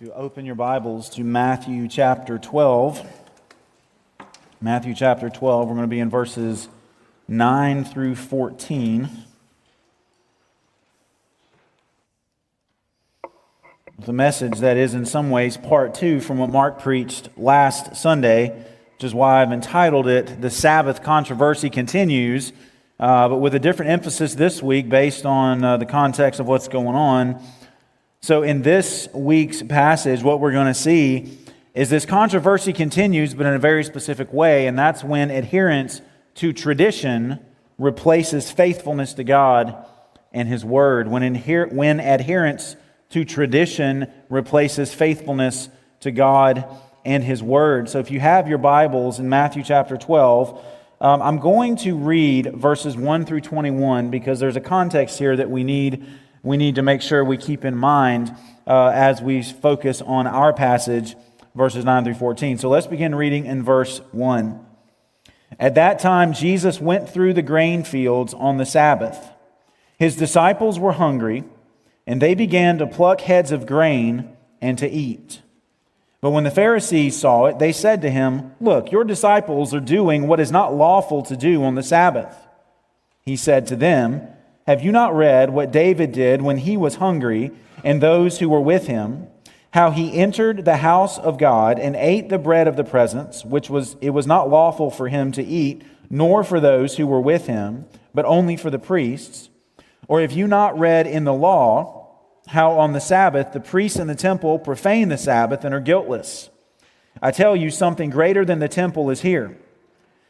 you open your Bibles to Matthew chapter 12. Matthew chapter 12, we're going to be in verses 9 through 14. The message that is, in some ways, part two from what Mark preached last Sunday, which is why I've entitled it The Sabbath Controversy Continues, uh, but with a different emphasis this week based on uh, the context of what's going on. So, in this week's passage, what we're going to see is this controversy continues, but in a very specific way, and that's when adherence to tradition replaces faithfulness to God and His Word. When, inher- when adherence to tradition replaces faithfulness to God and His Word. So, if you have your Bibles in Matthew chapter 12, um, I'm going to read verses 1 through 21 because there's a context here that we need we need to make sure we keep in mind uh, as we focus on our passage, verses 9 through 14. So let's begin reading in verse 1. At that time, Jesus went through the grain fields on the Sabbath. His disciples were hungry, and they began to pluck heads of grain and to eat. But when the Pharisees saw it, they said to him, Look, your disciples are doing what is not lawful to do on the Sabbath. He said to them, have you not read what David did when he was hungry and those who were with him? How he entered the house of God and ate the bread of the presence, which was it was not lawful for him to eat, nor for those who were with him, but only for the priests. Or have you not read in the law how on the Sabbath the priests in the temple profane the Sabbath and are guiltless? I tell you, something greater than the temple is here.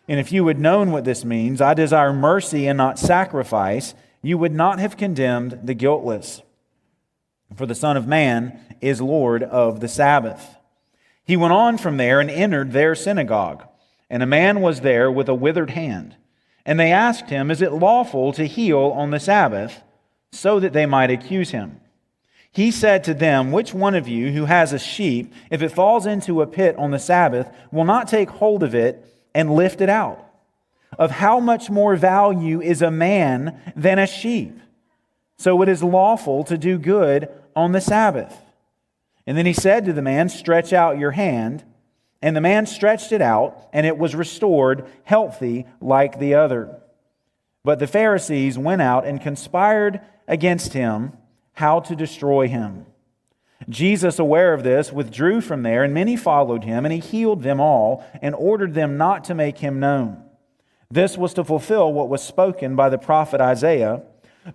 And if you had known what this means, I desire mercy and not sacrifice you would not have condemned the guiltless. For the Son of Man is Lord of the Sabbath. He went on from there and entered their synagogue. And a man was there with a withered hand. And they asked him, Is it lawful to heal on the Sabbath? So that they might accuse him. He said to them, Which one of you who has a sheep, if it falls into a pit on the Sabbath, will not take hold of it and lift it out? Of how much more value is a man than a sheep. So it is lawful to do good on the Sabbath. And then he said to the man, Stretch out your hand. And the man stretched it out, and it was restored, healthy like the other. But the Pharisees went out and conspired against him how to destroy him. Jesus, aware of this, withdrew from there, and many followed him, and he healed them all and ordered them not to make him known. This was to fulfill what was spoken by the prophet Isaiah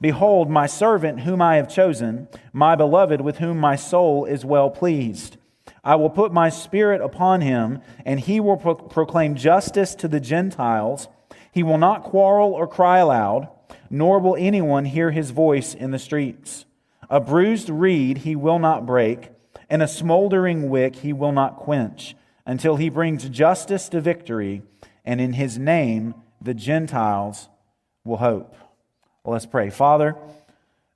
Behold, my servant whom I have chosen, my beloved with whom my soul is well pleased. I will put my spirit upon him, and he will pro- proclaim justice to the Gentiles. He will not quarrel or cry aloud, nor will anyone hear his voice in the streets. A bruised reed he will not break, and a smoldering wick he will not quench, until he brings justice to victory, and in his name the Gentiles will hope. Let's pray. Father,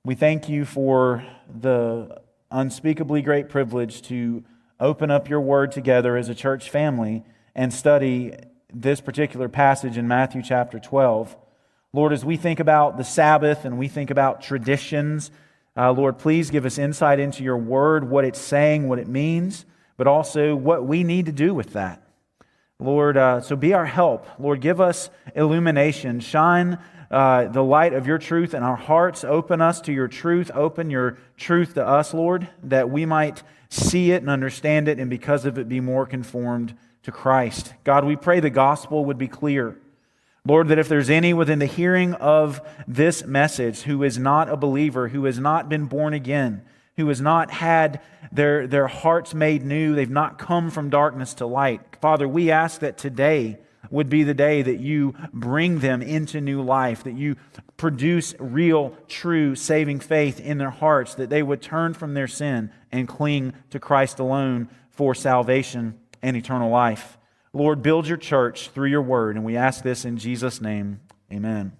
we thank you for the unspeakably great privilege to open up your word together as a church family and study this particular passage in Matthew chapter 12. Lord, as we think about the Sabbath and we think about traditions, uh, Lord, please give us insight into your word, what it's saying, what it means, but also what we need to do with that. Lord, uh, so be our help. Lord, give us illumination. Shine uh, the light of your truth in our hearts. Open us to your truth. Open your truth to us, Lord, that we might see it and understand it, and because of it, be more conformed to Christ. God, we pray the gospel would be clear. Lord, that if there's any within the hearing of this message who is not a believer, who has not been born again, who has not had their, their hearts made new. They've not come from darkness to light. Father, we ask that today would be the day that you bring them into new life, that you produce real, true, saving faith in their hearts, that they would turn from their sin and cling to Christ alone for salvation and eternal life. Lord, build your church through your word, and we ask this in Jesus' name. Amen.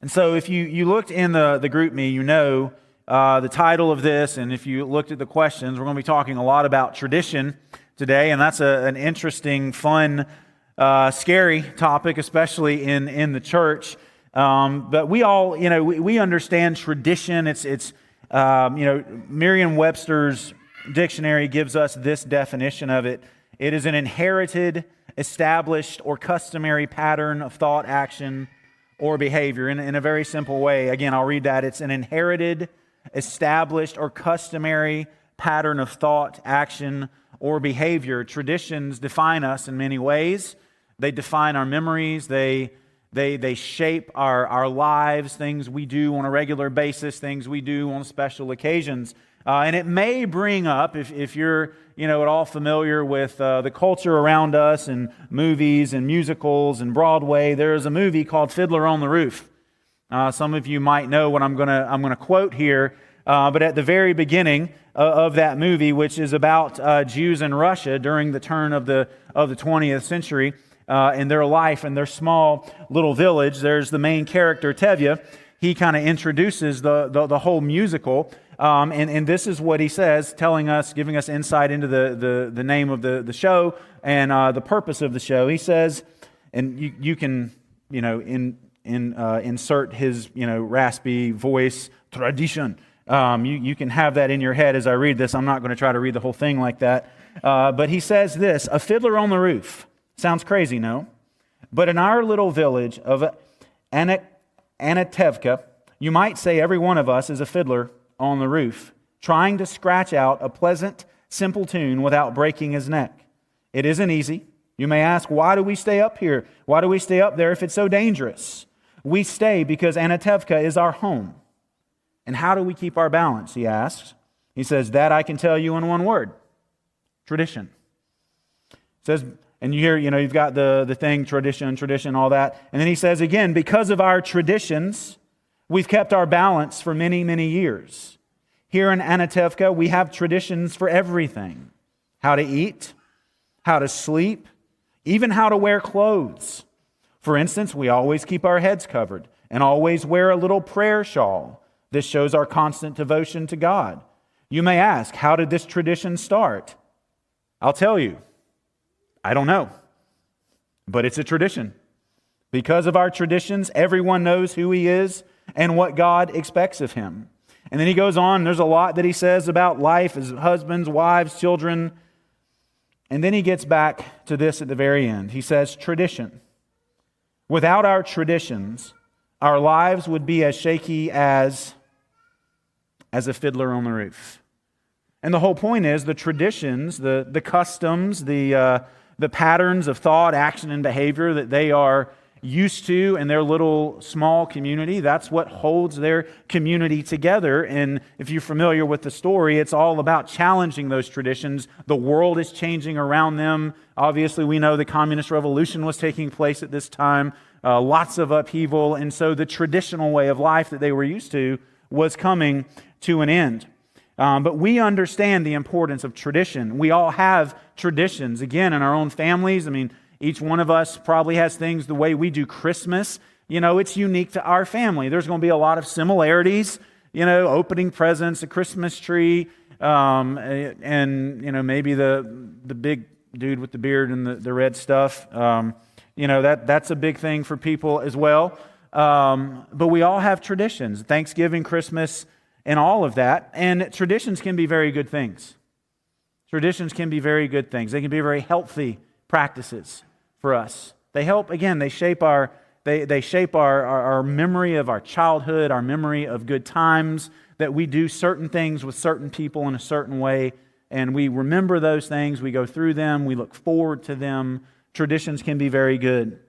And so, if you, you looked in the, the GroupMe, you know uh, the title of this, and if you looked at the questions, we're going to be talking a lot about tradition today, and that's a, an interesting, fun, uh, scary topic, especially in, in the church. Um, but we all, you know, we, we understand tradition. It's, it's Um, you know, Merriam Webster's dictionary gives us this definition of it it is an inherited, established, or customary pattern of thought, action, or behavior. In, in a very simple way, again, I'll read that. It's an inherited, established, or customary pattern of thought, action, or behavior. Traditions define us in many ways. They define our memories, they they, they shape our, our lives, things we do on a regular basis, things we do on special occasions. Uh, and it may bring up, if, if you're you know, at all familiar with uh, the culture around us and movies and musicals and Broadway, there is a movie called Fiddler on the Roof. Uh, some of you might know what I'm going to I'm going to quote here. Uh, but at the very beginning uh, of that movie, which is about uh, Jews in Russia during the turn of the, of the 20th century, uh, in their life and their small little village. There's the main character, Tevye. He kind of introduces the, the, the, whole musical. Um, and, and this is what he says, telling us, giving us insight into the, the, the name of the, the show and uh, the purpose of the show. He says, and you, you can, you know, in, in, uh, insert his, you know, raspy voice, tradition. Um, you, you can have that in your head as I read this. I'm not going to try to read the whole thing like that. Uh, but he says this A fiddler on the roof Sounds crazy, no? But in our little village of Anatevka, you might say every one of us is a fiddler on the roof, trying to scratch out a pleasant, simple tune without breaking his neck. It isn't easy. You may ask, why do we stay up here? Why do we stay up there if it's so dangerous? We stay because Anatevka is our home. And how do we keep our balance? He asks. He says, That I can tell you in one word tradition. He says, and you hear, you know, you've got the, the thing, tradition, tradition, all that. And then he says again, because of our traditions, we've kept our balance for many, many years. Here in Anatevka, we have traditions for everything how to eat, how to sleep, even how to wear clothes. For instance, we always keep our heads covered and always wear a little prayer shawl. This shows our constant devotion to God. You may ask, how did this tradition start? I'll tell you. I don't know. But it's a tradition. Because of our traditions, everyone knows who he is and what God expects of him. And then he goes on, there's a lot that he says about life as husbands, wives, children. And then he gets back to this at the very end. He says, tradition. Without our traditions, our lives would be as shaky as, as a fiddler on the roof. And the whole point is the traditions, the, the customs, the, uh, the patterns of thought, action, and behavior that they are used to in their little small community. That's what holds their community together. And if you're familiar with the story, it's all about challenging those traditions. The world is changing around them. Obviously, we know the communist revolution was taking place at this time, uh, lots of upheaval. And so the traditional way of life that they were used to was coming to an end. Um, but we understand the importance of tradition. We all have traditions, again, in our own families. I mean, each one of us probably has things the way we do Christmas. You know, it's unique to our family. There's going to be a lot of similarities, you know, opening presents, a Christmas tree, um, and, you know, maybe the, the big dude with the beard and the, the red stuff. Um, you know, that, that's a big thing for people as well. Um, but we all have traditions Thanksgiving, Christmas, and all of that. And traditions can be very good things. Traditions can be very good things. They can be very healthy practices for us. They help, again, they shape our, they, they shape our, our, our memory of our childhood, our memory of good times, that we do certain things with certain people in a certain way, and we remember those things, we go through them, we look forward to them. Traditions can be very good.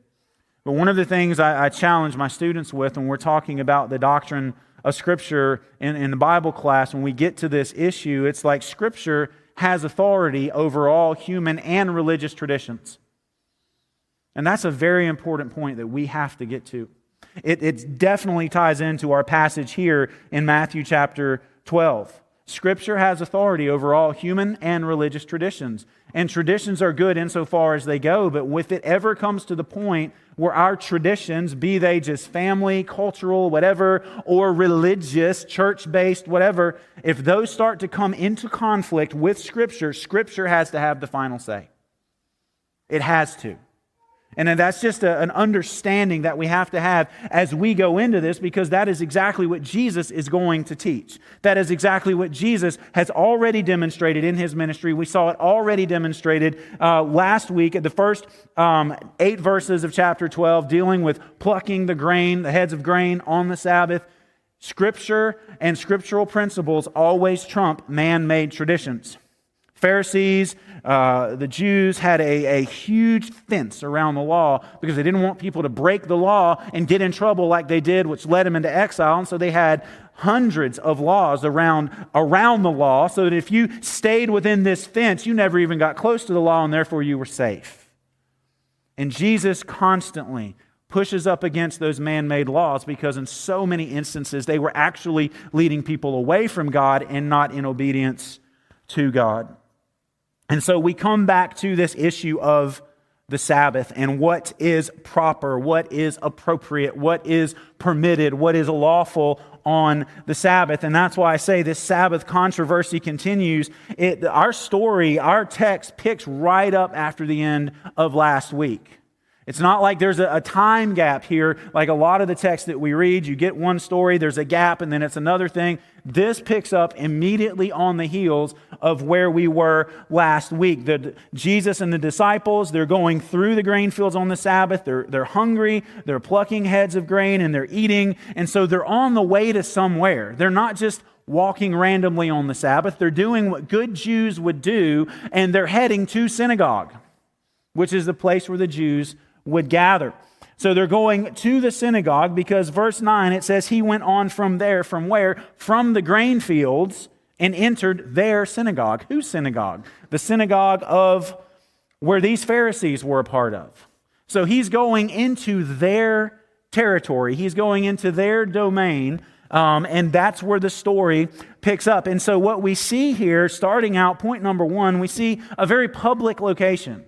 But one of the things I, I challenge my students with when we're talking about the doctrine of scripture in, in the Bible class, when we get to this issue, it's like scripture has authority over all human and religious traditions. And that's a very important point that we have to get to. It, it definitely ties into our passage here in Matthew chapter 12. Scripture has authority over all human and religious traditions. And traditions are good insofar as they go, but if it ever comes to the point where our traditions, be they just family, cultural, whatever, or religious, church based, whatever, if those start to come into conflict with Scripture, Scripture has to have the final say. It has to. And that's just a, an understanding that we have to have as we go into this because that is exactly what Jesus is going to teach. That is exactly what Jesus has already demonstrated in his ministry. We saw it already demonstrated uh, last week at the first um, eight verses of chapter 12, dealing with plucking the grain, the heads of grain on the Sabbath. Scripture and scriptural principles always trump man made traditions. Pharisees, uh, the Jews had a, a huge fence around the law because they didn't want people to break the law and get in trouble like they did, which led them into exile. And so they had hundreds of laws around, around the law so that if you stayed within this fence, you never even got close to the law and therefore you were safe. And Jesus constantly pushes up against those man made laws because, in so many instances, they were actually leading people away from God and not in obedience to God. And so we come back to this issue of the Sabbath and what is proper, what is appropriate, what is permitted, what is lawful on the Sabbath. And that's why I say this Sabbath controversy continues. It, our story, our text picks right up after the end of last week. It's not like there's a, a, time gap here, like a lot of the texts that we read. You get one story, there's a gap, and then it's another thing. This picks up immediately on the heels of where we were last week. The, Jesus and the disciples, they're going through the grain fields on the Sabbath. They're, they're hungry, they're plucking heads of grain, and they're eating. And so they're on the way to somewhere. They're not just walking randomly on the Sabbath, they're doing what good Jews would do, and they're heading to synagogue, which is the place where the Jews would gather. So they're going to the synagogue because verse 9 it says he went on from there. From where? From the grain fields and entered their synagogue. Whose synagogue? The synagogue of where these Pharisees were a part of. So he's going into their territory, he's going into their domain. Um, and that's where the story picks up. And so, what we see here, starting out, point number one, we see a very public location.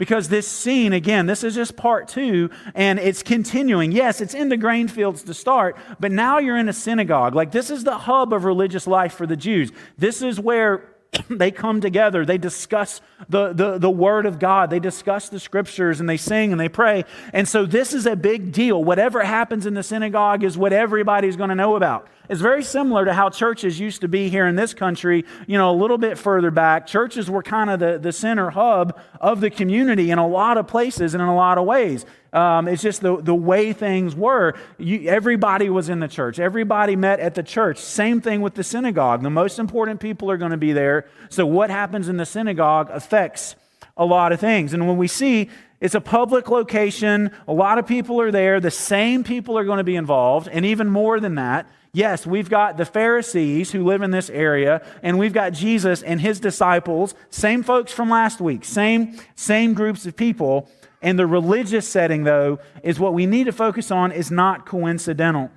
Because this scene, again, this is just part two, and it's continuing. Yes, it's in the grain fields to start, but now you're in a synagogue. Like, this is the hub of religious life for the Jews. This is where they come together. They discuss the, the, the Word of God. They discuss the Scriptures and they sing and they pray. And so this is a big deal. Whatever happens in the synagogue is what everybody's going to know about. It's very similar to how churches used to be here in this country, you know, a little bit further back. Churches were kind of the, the center hub of the community in a lot of places and in a lot of ways. Um, it's just the, the way things were. You, everybody was in the church, everybody met at the church. Same thing with the synagogue. The most important people are going to be there. So, what happens in the synagogue affects a lot of things. And when we see it's a public location, a lot of people are there, the same people are going to be involved, and even more than that. Yes, we've got the Pharisees who live in this area, and we've got Jesus and his disciples, same folks from last week, same, same groups of people. And the religious setting, though, is what we need to focus on is not coincidental.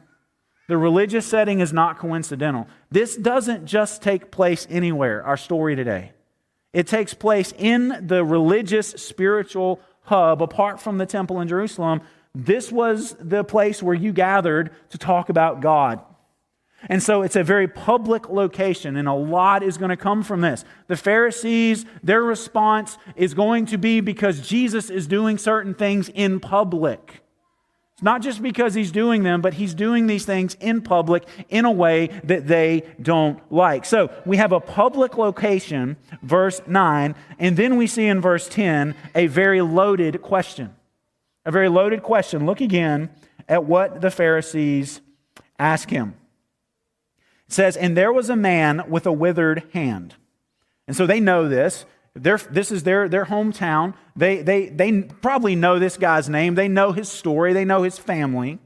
The religious setting is not coincidental. This doesn't just take place anywhere, our story today. It takes place in the religious, spiritual hub, apart from the temple in Jerusalem. This was the place where you gathered to talk about God. And so it's a very public location, and a lot is going to come from this. The Pharisees, their response is going to be because Jesus is doing certain things in public. It's not just because he's doing them, but he's doing these things in public in a way that they don't like. So we have a public location, verse 9, and then we see in verse 10 a very loaded question. A very loaded question. Look again at what the Pharisees ask him says, And there was a man with a withered hand. And so they know this. They're, this is their, their hometown. They, they, they probably know this guy's name. They know his story. They know his family.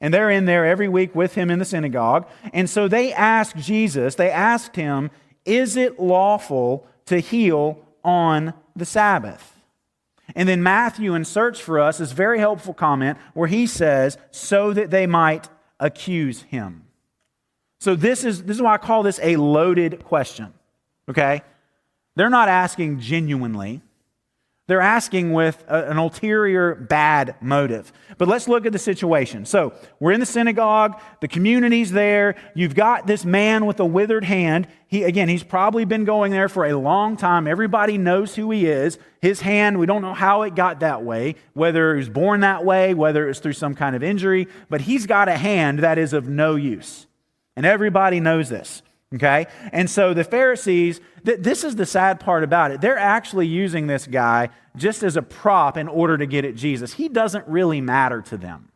And they're in there every week with him in the synagogue. And so they asked Jesus, they asked him, Is it lawful to heal on the Sabbath? And then Matthew inserts for us this very helpful comment where he says, So that they might accuse him. So this is this is why I call this a loaded question. Okay? They're not asking genuinely. They're asking with a, an ulterior bad motive. But let's look at the situation. So, we're in the synagogue, the community's there. You've got this man with a withered hand. He, again, he's probably been going there for a long time. Everybody knows who he is. His hand, we don't know how it got that way, whether he was born that way, whether it was through some kind of injury, but he's got a hand that is of no use. And everybody knows this. Okay? And so the Pharisees, th- this is the sad part about it. They're actually using this guy just as a prop in order to get at Jesus. He doesn't really matter to them.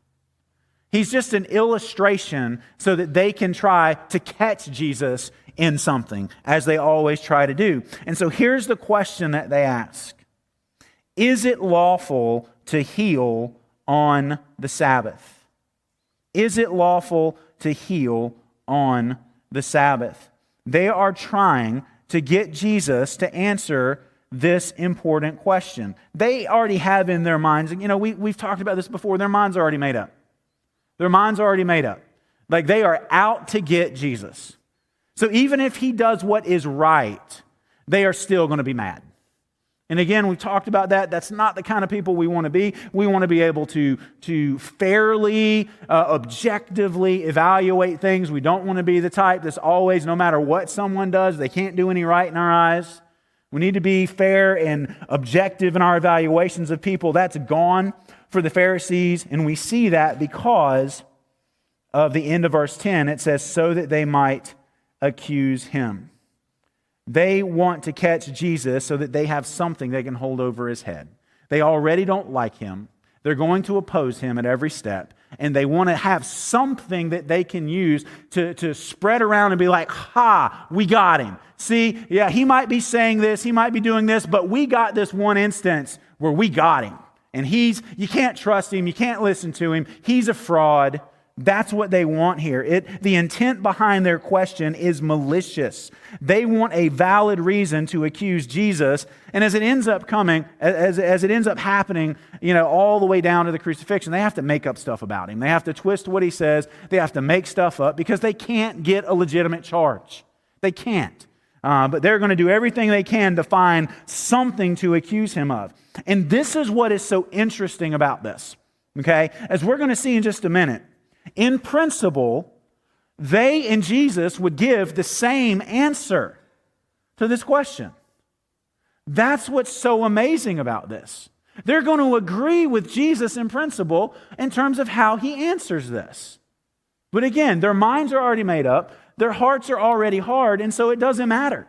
He's just an illustration so that they can try to catch Jesus in something, as they always try to do. And so here's the question that they ask Is it lawful to heal on the Sabbath? Is it lawful to heal on the Sabbath. They are trying to get Jesus to answer this important question. They already have in their minds, you know, we, we've talked about this before, their minds are already made up. Their minds are already made up. Like they are out to get Jesus. So even if he does what is right, they are still going to be mad. And again, we talked about that. That's not the kind of people we want to be. We want to be able to, to fairly, uh, objectively evaluate things. We don't want to be the type that's always, no matter what someone does, they can't do any right in our eyes. We need to be fair and objective in our evaluations of people. That's gone for the Pharisees, and we see that because of the end of verse 10. It says, so that they might accuse him. They want to catch Jesus so that they have something they can hold over his head. They already don't like him. They're going to oppose him at every step. And they want to have something that they can use to, to spread around and be like, ha, we got him. See, yeah, he might be saying this, he might be doing this, but we got this one instance where we got him. And he's, you can't trust him, you can't listen to him, he's a fraud. That's what they want here. It, the intent behind their question is malicious. They want a valid reason to accuse Jesus. And as it ends up coming, as, as it ends up happening, you know, all the way down to the crucifixion, they have to make up stuff about him. They have to twist what he says. They have to make stuff up because they can't get a legitimate charge. They can't. Uh, but they're going to do everything they can to find something to accuse him of. And this is what is so interesting about this. Okay? As we're going to see in just a minute in principle, they and Jesus would give the same answer to this question. That's what's so amazing about this. They're going to agree with Jesus in principle in terms of how he answers this. But again, their minds are already made up, their hearts are already hard, and so it doesn't matter.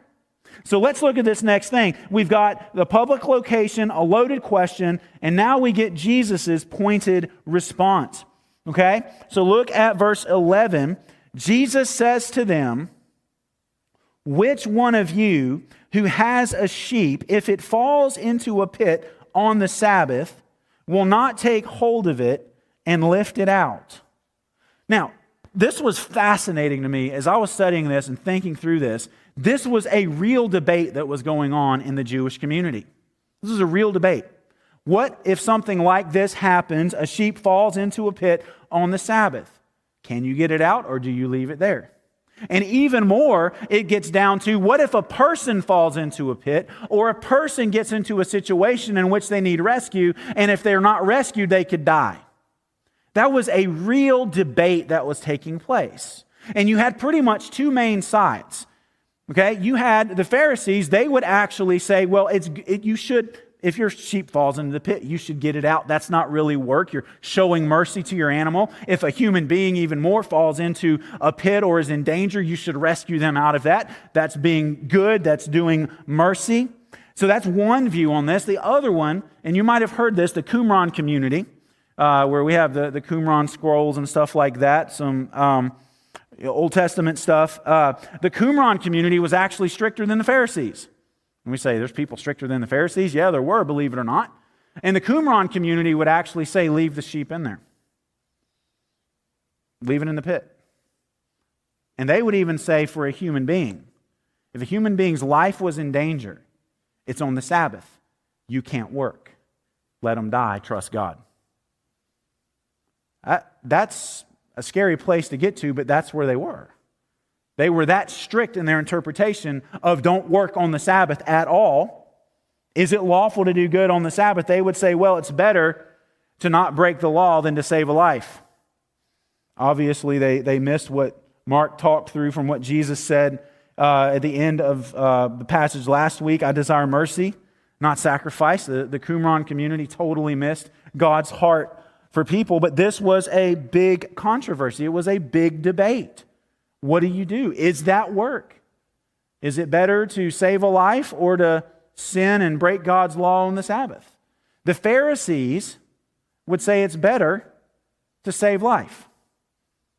So let's look at this next thing. We've got the public location, a loaded question, and now we get Jesus' pointed response. Okay? So look at verse 11. Jesus says to them, Which one of you who has a sheep, if it falls into a pit on the Sabbath, will not take hold of it and lift it out? Now, this was fascinating to me as I was studying this and thinking through this. This was a real debate that was going on in the Jewish community. This is a real debate. What if something like this happens? A sheep falls into a pit on the Sabbath. Can you get it out or do you leave it there? And even more, it gets down to what if a person falls into a pit or a person gets into a situation in which they need rescue, and if they're not rescued, they could die? That was a real debate that was taking place. And you had pretty much two main sides. Okay, you had the Pharisees, they would actually say, well, it's, it, you should if your sheep falls into the pit, you should get it out. That's not really work. You're showing mercy to your animal. If a human being, even more, falls into a pit or is in danger, you should rescue them out of that. That's being good. That's doing mercy. So that's one view on this. The other one, and you might have heard this, the Qumran community, uh, where we have the, the Qumran scrolls and stuff like that, some um, Old Testament stuff. Uh, the Qumran community was actually stricter than the Pharisees. And we say there's people stricter than the Pharisees. Yeah, there were, believe it or not. And the Qumran community would actually say, leave the sheep in there, leave it in the pit. And they would even say for a human being, if a human being's life was in danger, it's on the Sabbath. You can't work. Let them die. Trust God. Uh, that's a scary place to get to, but that's where they were. They were that strict in their interpretation of don't work on the Sabbath at all. Is it lawful to do good on the Sabbath? They would say, well, it's better to not break the law than to save a life. Obviously, they, they missed what Mark talked through from what Jesus said uh, at the end of uh, the passage last week. I desire mercy, not sacrifice. The, the Qumran community totally missed God's heart for people, but this was a big controversy. It was a big debate. What do you do? Is that work? Is it better to save a life or to sin and break God's law on the Sabbath? The Pharisees would say it's better to save life.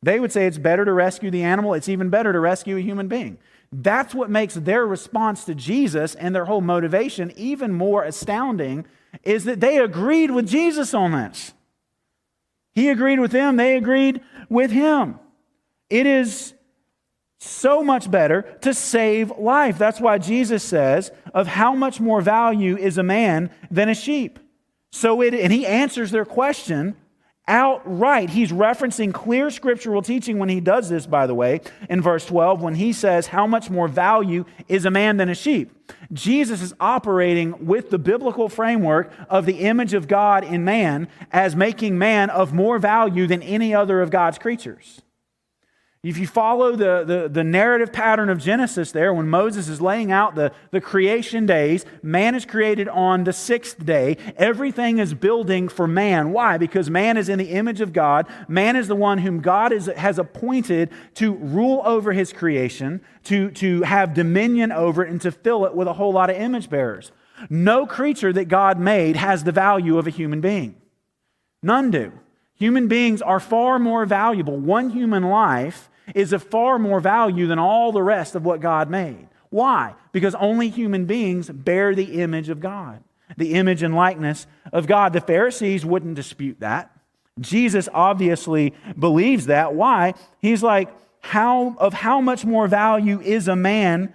They would say it's better to rescue the animal, it's even better to rescue a human being. That's what makes their response to Jesus and their whole motivation even more astounding is that they agreed with Jesus on this. He agreed with them, they agreed with him. It is so much better to save life. That's why Jesus says, of how much more value is a man than a sheep. So it, and he answers their question outright. He's referencing clear scriptural teaching when he does this, by the way, in verse 12, when he says, How much more value is a man than a sheep? Jesus is operating with the biblical framework of the image of God in man as making man of more value than any other of God's creatures. If you follow the, the, the, narrative pattern of Genesis there, when Moses is laying out the, the creation days, man is created on the sixth day. Everything is building for man. Why? Because man is in the image of God. Man is the one whom God is, has appointed to rule over his creation, to, to have dominion over it, and to fill it with a whole lot of image bearers. No creature that God made has the value of a human being. None do. Human beings are far more valuable. One human life is of far more value than all the rest of what God made. Why? Because only human beings bear the image of God, the image and likeness of God. The Pharisees wouldn't dispute that. Jesus obviously believes that. Why? He's like, how, of how much more value is a man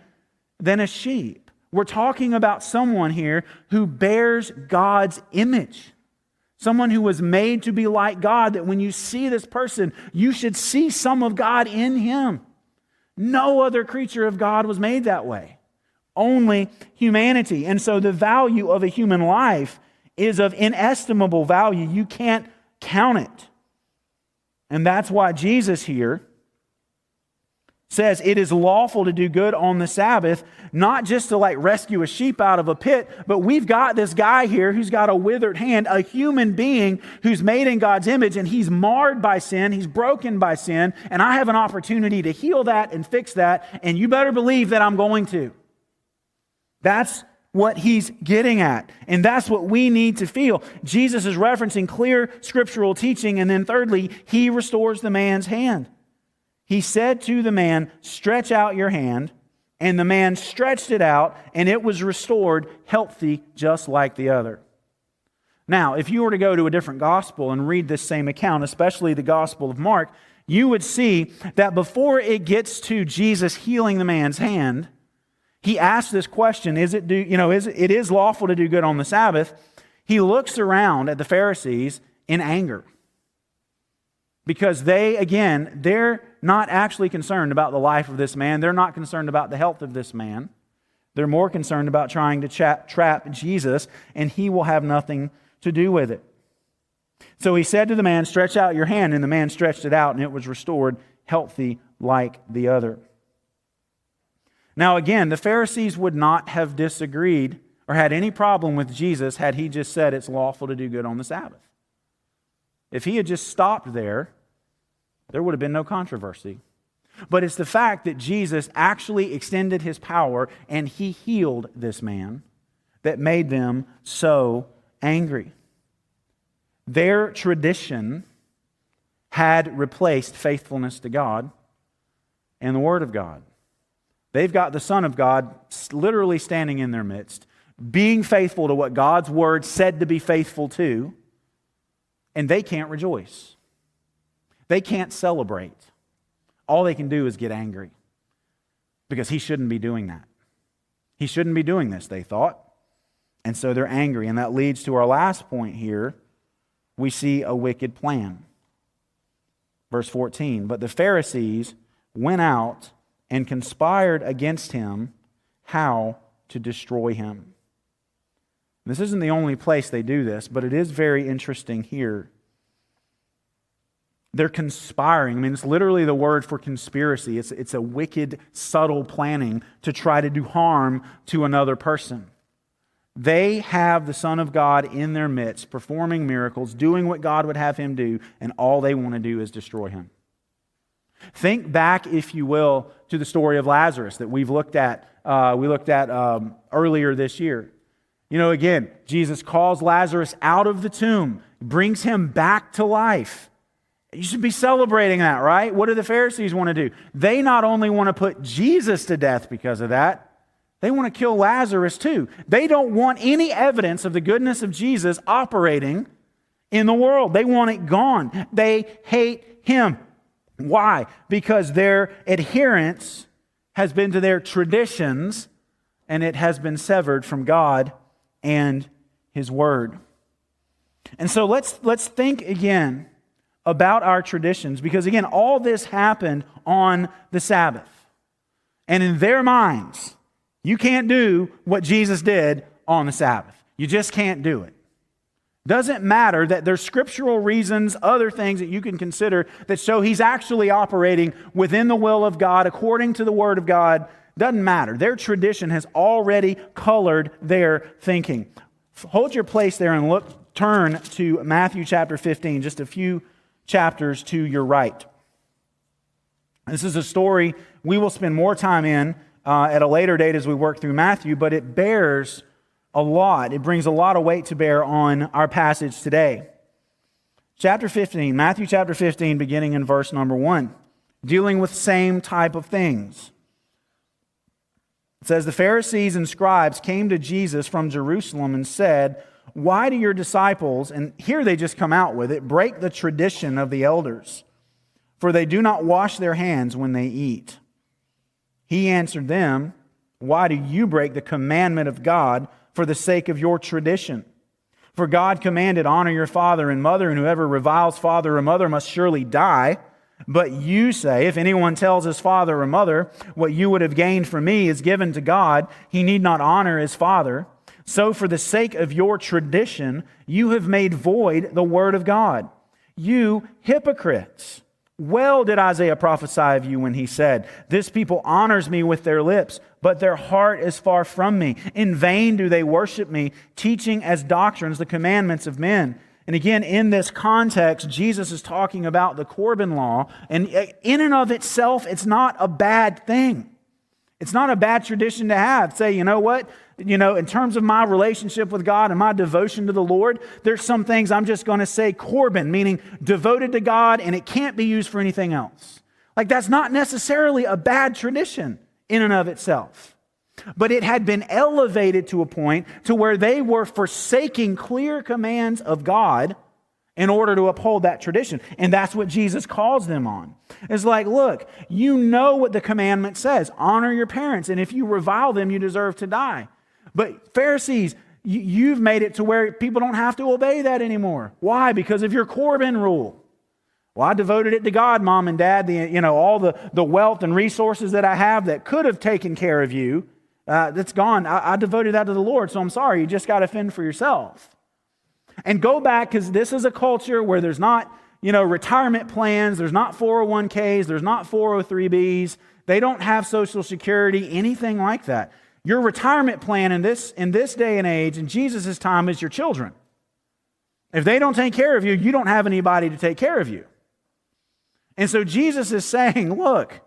than a sheep? We're talking about someone here who bears God's image. Someone who was made to be like God, that when you see this person, you should see some of God in him. No other creature of God was made that way, only humanity. And so the value of a human life is of inestimable value. You can't count it. And that's why Jesus here says it is lawful to do good on the Sabbath, not just to like rescue a sheep out of a pit, but we've got this guy here who's got a withered hand, a human being who's made in God's image, and he's marred by sin, he's broken by sin, and I have an opportunity to heal that and fix that, and you better believe that I'm going to. That's what he's getting at. And that's what we need to feel. Jesus is referencing clear scriptural teaching, and then thirdly, he restores the man's hand he said to the man, Stretch out your hand. And the man stretched it out, and it was restored healthy, just like the other. Now, if you were to go to a different gospel and read this same account, especially the Gospel of Mark, you would see that before it gets to Jesus healing the man's hand, he asks this question is it do you know is it is lawful to do good on the sabbath he looks around at the pharisees in anger because they again they're not actually concerned about the life of this man. They're not concerned about the health of this man. They're more concerned about trying to trap, trap Jesus, and he will have nothing to do with it. So he said to the man, Stretch out your hand. And the man stretched it out, and it was restored healthy like the other. Now, again, the Pharisees would not have disagreed or had any problem with Jesus had he just said it's lawful to do good on the Sabbath. If he had just stopped there, there would have been no controversy. But it's the fact that Jesus actually extended his power and he healed this man that made them so angry. Their tradition had replaced faithfulness to God and the Word of God. They've got the Son of God literally standing in their midst, being faithful to what God's Word said to be faithful to, and they can't rejoice. They can't celebrate. All they can do is get angry because he shouldn't be doing that. He shouldn't be doing this, they thought. And so they're angry. And that leads to our last point here. We see a wicked plan. Verse 14 But the Pharisees went out and conspired against him how to destroy him. This isn't the only place they do this, but it is very interesting here. They're conspiring. I mean, it's literally the word for conspiracy. It's, it's a wicked, subtle planning to try to do harm to another person. They have the Son of God in their midst, performing miracles, doing what God would have him do, and all they want to do is destroy him. Think back, if you will, to the story of Lazarus that we've looked at. Uh, we looked at um, earlier this year. You know, again, Jesus calls Lazarus out of the tomb, brings him back to life. You should be celebrating that, right? What do the Pharisees want to do? They not only want to put Jesus to death because of that, they want to kill Lazarus too. They don't want any evidence of the goodness of Jesus operating in the world. They want it gone. They hate him. Why? Because their adherence has been to their traditions and it has been severed from God and his word. And so let's let's think again about our traditions because again all this happened on the Sabbath. And in their minds, you can't do what Jesus did on the Sabbath. You just can't do it. Doesn't matter that there's scriptural reasons, other things that you can consider that show he's actually operating within the will of God, according to the Word of God. Doesn't matter. Their tradition has already colored their thinking. Hold your place there and look, turn to Matthew chapter 15, just a few chapters to your right. This is a story we will spend more time in uh, at a later date as we work through Matthew, but it bears a lot. It brings a lot of weight to bear on our passage today. Chapter 15, Matthew chapter 15, beginning in verse number 1, dealing with same type of things. It says, The Pharisees and scribes came to Jesus from Jerusalem and said, Why do your disciples, and here they just come out with it, break the tradition of the elders? For they do not wash their hands when they eat. He answered them, Why do you break the commandment of God? for the sake of your tradition. For God commanded, Honor your father and mother, and whoever reviles father or mother must surely die. But you say, If anyone tells his father or mother, What you would have gained from me is given to God, he need not honor his father. So, for the sake of your tradition, you have made void the word of God. You hypocrites. Well did Isaiah prophesy of you when he said, This people honors me with their lips, but their heart is far from me. In vain do they worship me, teaching as doctrines the commandments of men. And again, in this context, Jesus is talking about the Corban law, and in and of itself, it's not a bad thing. It's not a bad tradition to have. Say, you know what? You know, in terms of my relationship with God and my devotion to the Lord, there's some things I'm just going to say Corban, meaning devoted to God, and it can't be used for anything else. Like, that's not necessarily a bad tradition in and of itself. But it had been elevated to a point to where they were forsaking clear commands of God in order to uphold that tradition. And that's what Jesus calls them on. It's like, look, you know what the commandment says honor your parents, and if you revile them, you deserve to die. But Pharisees, you've made it to where people don't have to obey that anymore. Why? Because of your Corban rule. Well, I devoted it to God, mom and dad. The, you know, all the, the wealth and resources that I have that could have taken care of you, uh, that's gone. I, I devoted that to the Lord, so I'm sorry. You just got to fend for yourself. And go back, because this is a culture where there's not, you know, retirement plans, there's not 401ks, there's not 403bs, they don't have Social Security, anything like that. Your retirement plan in this, in this day and age, in Jesus' time, is your children. If they don't take care of you, you don't have anybody to take care of you. And so Jesus is saying, look,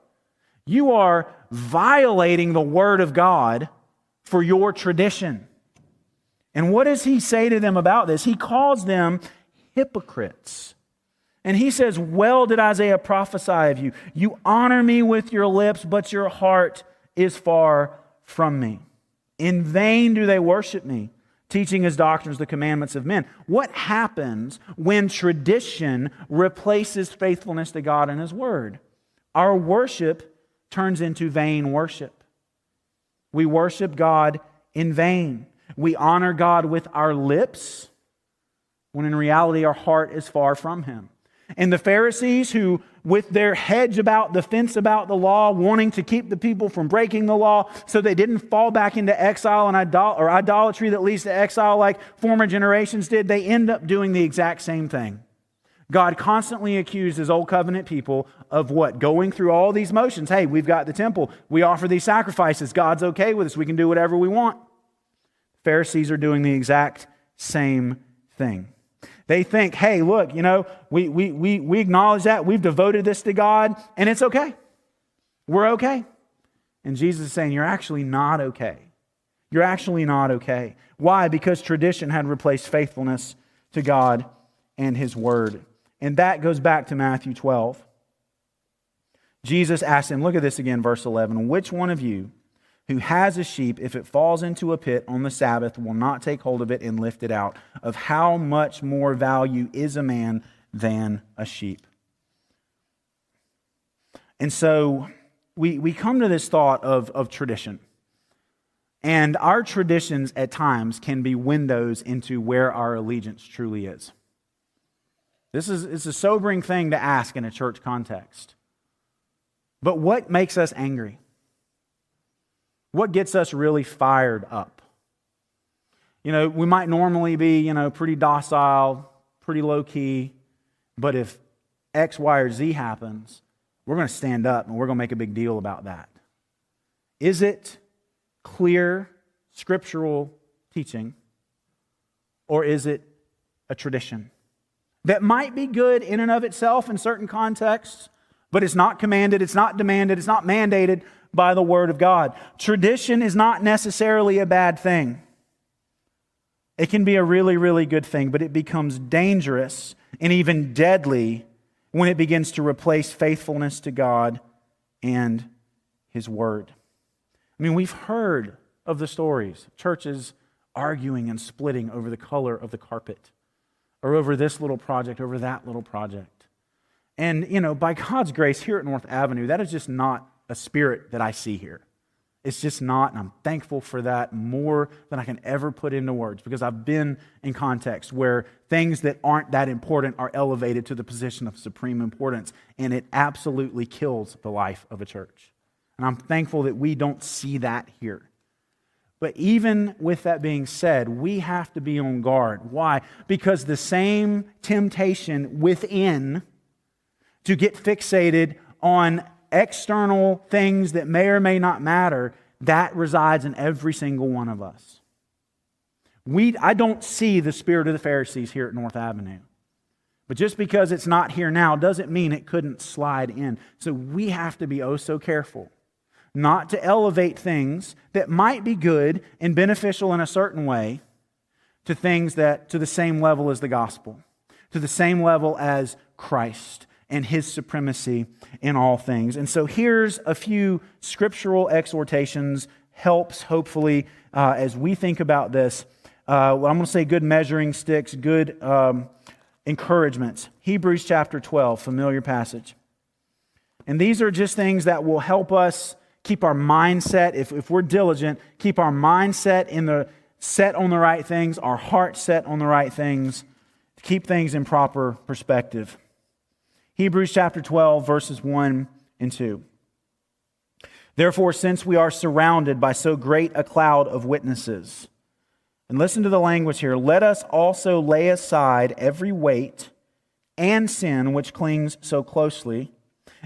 you are violating the word of God for your tradition. And what does he say to them about this? He calls them hypocrites. And he says, Well did Isaiah prophesy of you. You honor me with your lips, but your heart is far from me. In vain do they worship me, teaching as doctrines the commandments of men. What happens when tradition replaces faithfulness to God and His Word? Our worship turns into vain worship. We worship God in vain. We honor God with our lips when in reality our heart is far from Him. And the Pharisees, who, with their hedge about the fence about the law, wanting to keep the people from breaking the law so they didn't fall back into exile and idol- or idolatry that leads to exile like former generations did, they end up doing the exact same thing. God constantly accuses old covenant people of what? Going through all these motions. Hey, we've got the temple. We offer these sacrifices. God's okay with us. We can do whatever we want. Pharisees are doing the exact same thing. They think, hey, look, you know, we, we, we, we acknowledge that. We've devoted this to God, and it's okay. We're okay. And Jesus is saying, you're actually not okay. You're actually not okay. Why? Because tradition had replaced faithfulness to God and His Word. And that goes back to Matthew 12. Jesus asked him, look at this again, verse 11. Which one of you who has a sheep, if it falls into a pit on the Sabbath, will not take hold of it and lift it out. Of how much more value is a man than a sheep? And so we, we come to this thought of, of tradition. And our traditions at times can be windows into where our allegiance truly is. This is it's a sobering thing to ask in a church context. But what makes us angry? What gets us really fired up? You know, we might normally be, you know, pretty docile, pretty low key, but if X, Y, or Z happens, we're going to stand up and we're going to make a big deal about that. Is it clear scriptural teaching or is it a tradition that might be good in and of itself in certain contexts, but it's not commanded, it's not demanded, it's not mandated by the Word of God. Tradition is not necessarily a bad thing. It can be a really, really good thing, but it becomes dangerous and even deadly when it begins to replace faithfulness to God and His Word. I mean, we've heard of the stories churches arguing and splitting over the color of the carpet, or over this little project, over that little project. And, you know, by God's grace, here at North Avenue, that is just not a spirit that I see here. It's just not, and I'm thankful for that more than I can ever put into words because I've been in context where things that aren't that important are elevated to the position of supreme importance, and it absolutely kills the life of a church. And I'm thankful that we don't see that here. But even with that being said, we have to be on guard. Why? Because the same temptation within to get fixated on external things that may or may not matter, that resides in every single one of us. We, I don't see the spirit of the Pharisees here at North Avenue. But just because it's not here now doesn't mean it couldn't slide in. So we have to be oh so careful not to elevate things that might be good and beneficial in a certain way to things that to the same level as the gospel, to the same level as Christ and his supremacy in all things. And so here's a few scriptural exhortations, helps hopefully uh, as we think about this. Uh, well, I'm going to say good measuring sticks, good um, encouragements. Hebrews chapter 12, familiar passage. And these are just things that will help us keep our mindset, if, if we're diligent, keep our mindset in the set on the right things, our heart set on the right things, keep things in proper perspective. Hebrews chapter 12, verses 1 and 2. Therefore, since we are surrounded by so great a cloud of witnesses, and listen to the language here, let us also lay aside every weight and sin which clings so closely,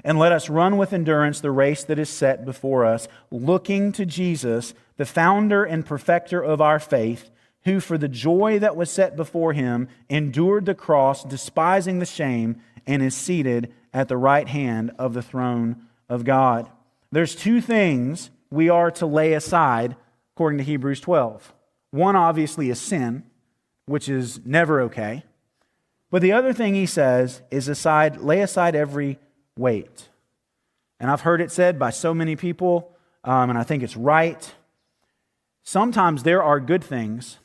and let us run with endurance the race that is set before us, looking to Jesus, the founder and perfecter of our faith who for the joy that was set before him endured the cross, despising the shame, and is seated at the right hand of the throne of God. There's two things we are to lay aside according to Hebrews 12. One, obviously, is sin, which is never okay. But the other thing he says is aside, lay aside every weight. And I've heard it said by so many people, um, and I think it's right. Sometimes there are good things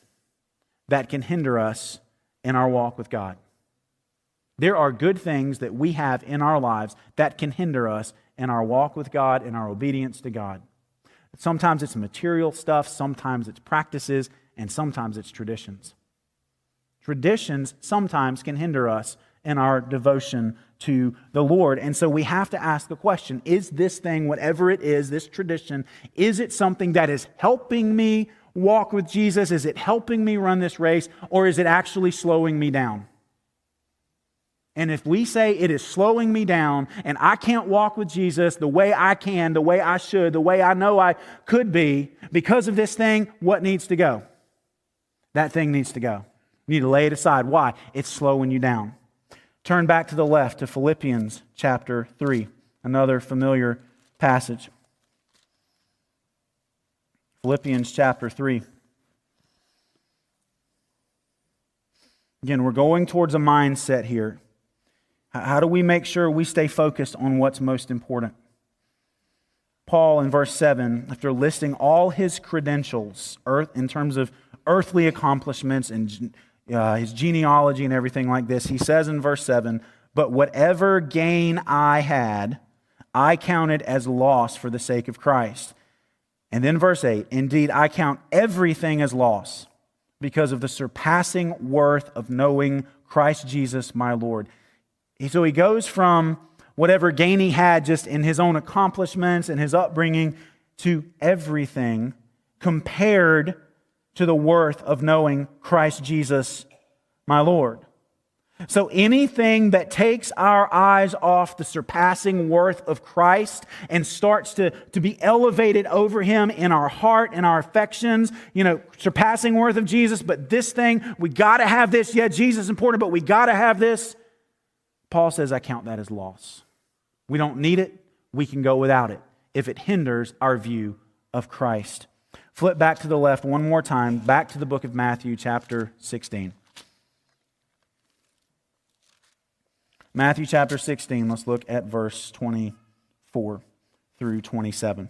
that can hinder us in our walk with God. There are good things that we have in our lives that can hinder us in our walk with God and our obedience to God. Sometimes it's material stuff, sometimes it's practices, and sometimes it's traditions. Traditions sometimes can hinder us in our devotion to the Lord. And so we have to ask the question is this thing, whatever it is, this tradition, is it something that is helping me walk with Jesus? Is it helping me run this race? Or is it actually slowing me down? And if we say it is slowing me down and I can't walk with Jesus the way I can, the way I should, the way I know I could be, because of this thing, what needs to go? That thing needs to go. You need to lay it aside. Why? It's slowing you down. Turn back to the left to Philippians chapter 3, another familiar passage. Philippians chapter 3. Again, we're going towards a mindset here how do we make sure we stay focused on what's most important? Paul, in verse 7, after listing all his credentials earth, in terms of earthly accomplishments and uh, his genealogy and everything like this, he says in verse 7 But whatever gain I had, I counted as loss for the sake of Christ. And then verse 8 Indeed, I count everything as loss because of the surpassing worth of knowing Christ Jesus my Lord. So he goes from whatever gain he had just in his own accomplishments and his upbringing to everything compared to the worth of knowing Christ Jesus, my Lord. So anything that takes our eyes off the surpassing worth of Christ and starts to, to be elevated over him in our heart and our affections, you know, surpassing worth of Jesus, but this thing, we got to have this. Yeah, Jesus is important, but we got to have this. Paul says, I count that as loss. We don't need it, we can go without it if it hinders our view of Christ. Flip back to the left one more time, back to the book of Matthew, chapter 16. Matthew chapter 16, let's look at verse 24 through 27.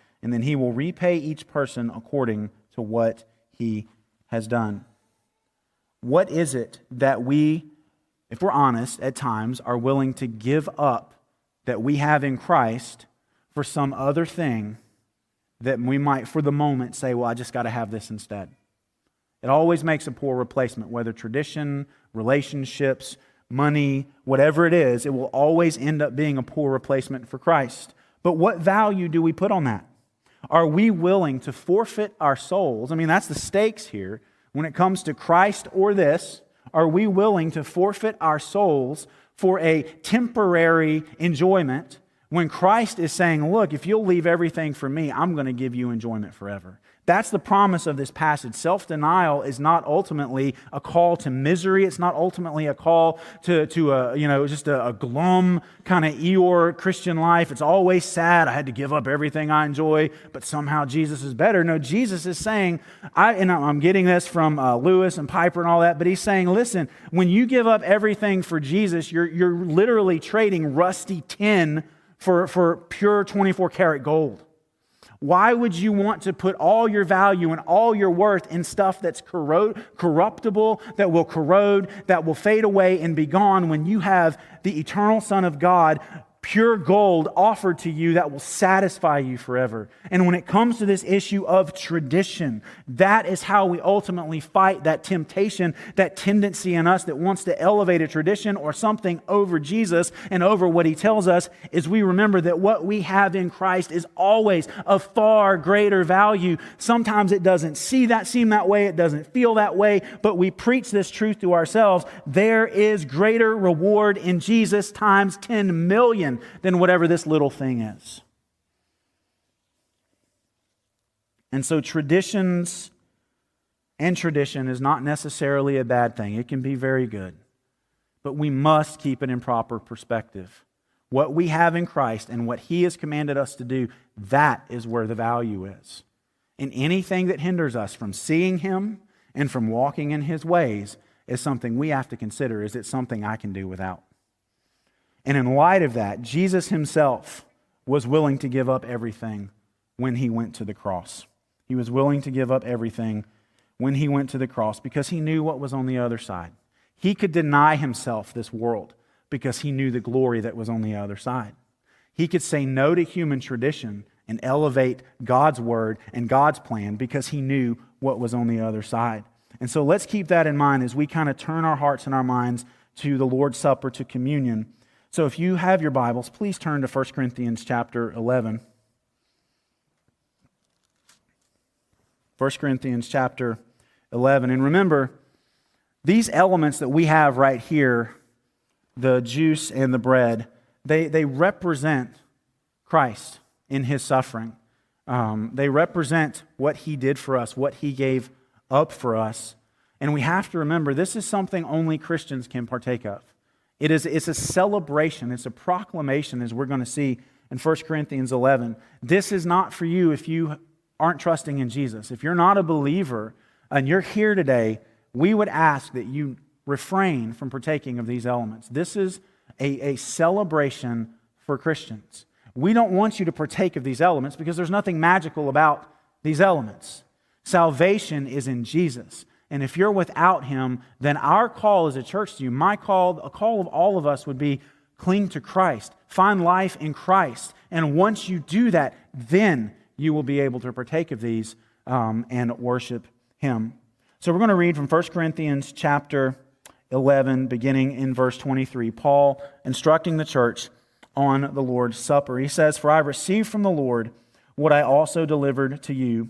and then he will repay each person according to what he has done. What is it that we, if we're honest, at times are willing to give up that we have in Christ for some other thing that we might, for the moment, say, well, I just got to have this instead? It always makes a poor replacement, whether tradition, relationships, money, whatever it is, it will always end up being a poor replacement for Christ. But what value do we put on that? Are we willing to forfeit our souls? I mean, that's the stakes here. When it comes to Christ or this, are we willing to forfeit our souls for a temporary enjoyment when Christ is saying, Look, if you'll leave everything for me, I'm going to give you enjoyment forever? That's the promise of this passage. Self denial is not ultimately a call to misery. It's not ultimately a call to, to a, you know, just a, a glum kind of Eeyore Christian life. It's always sad. I had to give up everything I enjoy, but somehow Jesus is better. No, Jesus is saying, I, and I'm getting this from uh, Lewis and Piper and all that, but he's saying, listen, when you give up everything for Jesus, you're, you're literally trading rusty tin for, for pure 24 karat gold. Why would you want to put all your value and all your worth in stuff that's corruptible, that will corrode, that will fade away and be gone when you have the eternal Son of God pure gold offered to you that will satisfy you forever. And when it comes to this issue of tradition, that is how we ultimately fight that temptation, that tendency in us that wants to elevate a tradition or something over Jesus and over what he tells us, is we remember that what we have in Christ is always of far greater value. Sometimes it doesn't see that, seem that way, it doesn't feel that way, but we preach this truth to ourselves. There is greater reward in Jesus times 10 million than whatever this little thing is. And so, traditions and tradition is not necessarily a bad thing, it can be very good. But we must keep it in proper perspective. what we have in Christ and what He has commanded us to do, that is where the value is. And anything that hinders us from seeing Him and from walking in His ways is something we have to consider. Is it something I can do without? And in light of that, Jesus Himself was willing to give up everything when He went to the cross. He was willing to give up everything when He went to the cross because He knew what was on the other side. He could deny Himself this world because He knew the glory that was on the other side. He could say no to human tradition and elevate God's word and God's plan because he knew what was on the other side. And so let's keep that in mind as we kind of turn our hearts and our minds to the Lord's Supper, to communion. So if you have your Bibles, please turn to 1 Corinthians chapter 11. 1 Corinthians chapter 11. And remember, these elements that we have right here, the juice and the bread, they, they represent Christ in his suffering. Um, they represent what he did for us, what he gave up for us. And we have to remember this is something only Christians can partake of. It is, it's a celebration, it's a proclamation, as we're going to see in 1 Corinthians 11. This is not for you if you aren't trusting in Jesus. If you're not a believer and you're here today, we would ask that you refrain from partaking of these elements. This is a, a celebration for Christians. We don't want you to partake of these elements because there's nothing magical about these elements. Salvation is in Jesus. And if you're without him, then our call as a church to you, my call, a call of all of us would be cling to Christ, find life in Christ. And once you do that, then you will be able to partake of these um, and worship him. So we're going to read from 1 Corinthians chapter 11, beginning in verse 23. Paul instructing the church on the Lord's Supper. He says, For I received from the Lord what I also delivered to you,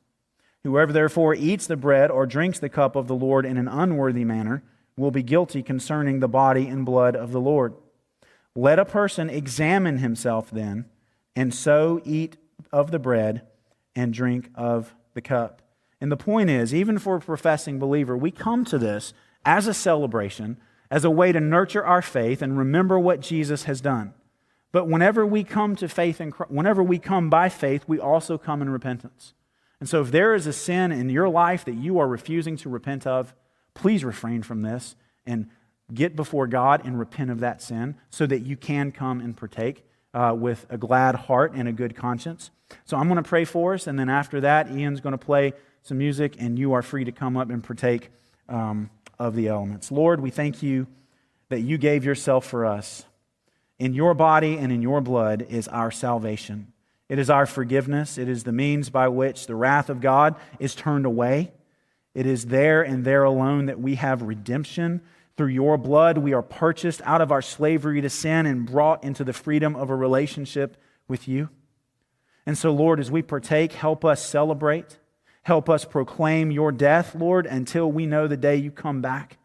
Whoever therefore eats the bread or drinks the cup of the Lord in an unworthy manner will be guilty concerning the body and blood of the Lord. Let a person examine himself then, and so eat of the bread and drink of the cup. And the point is, even for a professing believer, we come to this as a celebration, as a way to nurture our faith and remember what Jesus has done. But whenever we come to faith in whenever we come by faith, we also come in repentance. And so if there is a sin in your life that you are refusing to repent of, please refrain from this and get before God and repent of that sin so that you can come and partake uh, with a glad heart and a good conscience. So I'm going to pray for us, and then after that, Ian's going to play some music, and you are free to come up and partake um, of the elements. Lord, we thank you that you gave yourself for us. In your body and in your blood is our salvation. It is our forgiveness. It is the means by which the wrath of God is turned away. It is there and there alone that we have redemption. Through your blood, we are purchased out of our slavery to sin and brought into the freedom of a relationship with you. And so, Lord, as we partake, help us celebrate. Help us proclaim your death, Lord, until we know the day you come back.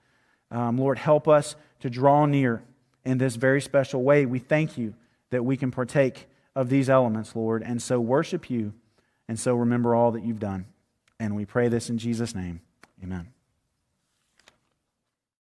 Um, Lord, help us to draw near in this very special way. We thank you that we can partake of these elements, Lord, and so worship you and so remember all that you've done. And we pray this in Jesus' name. Amen.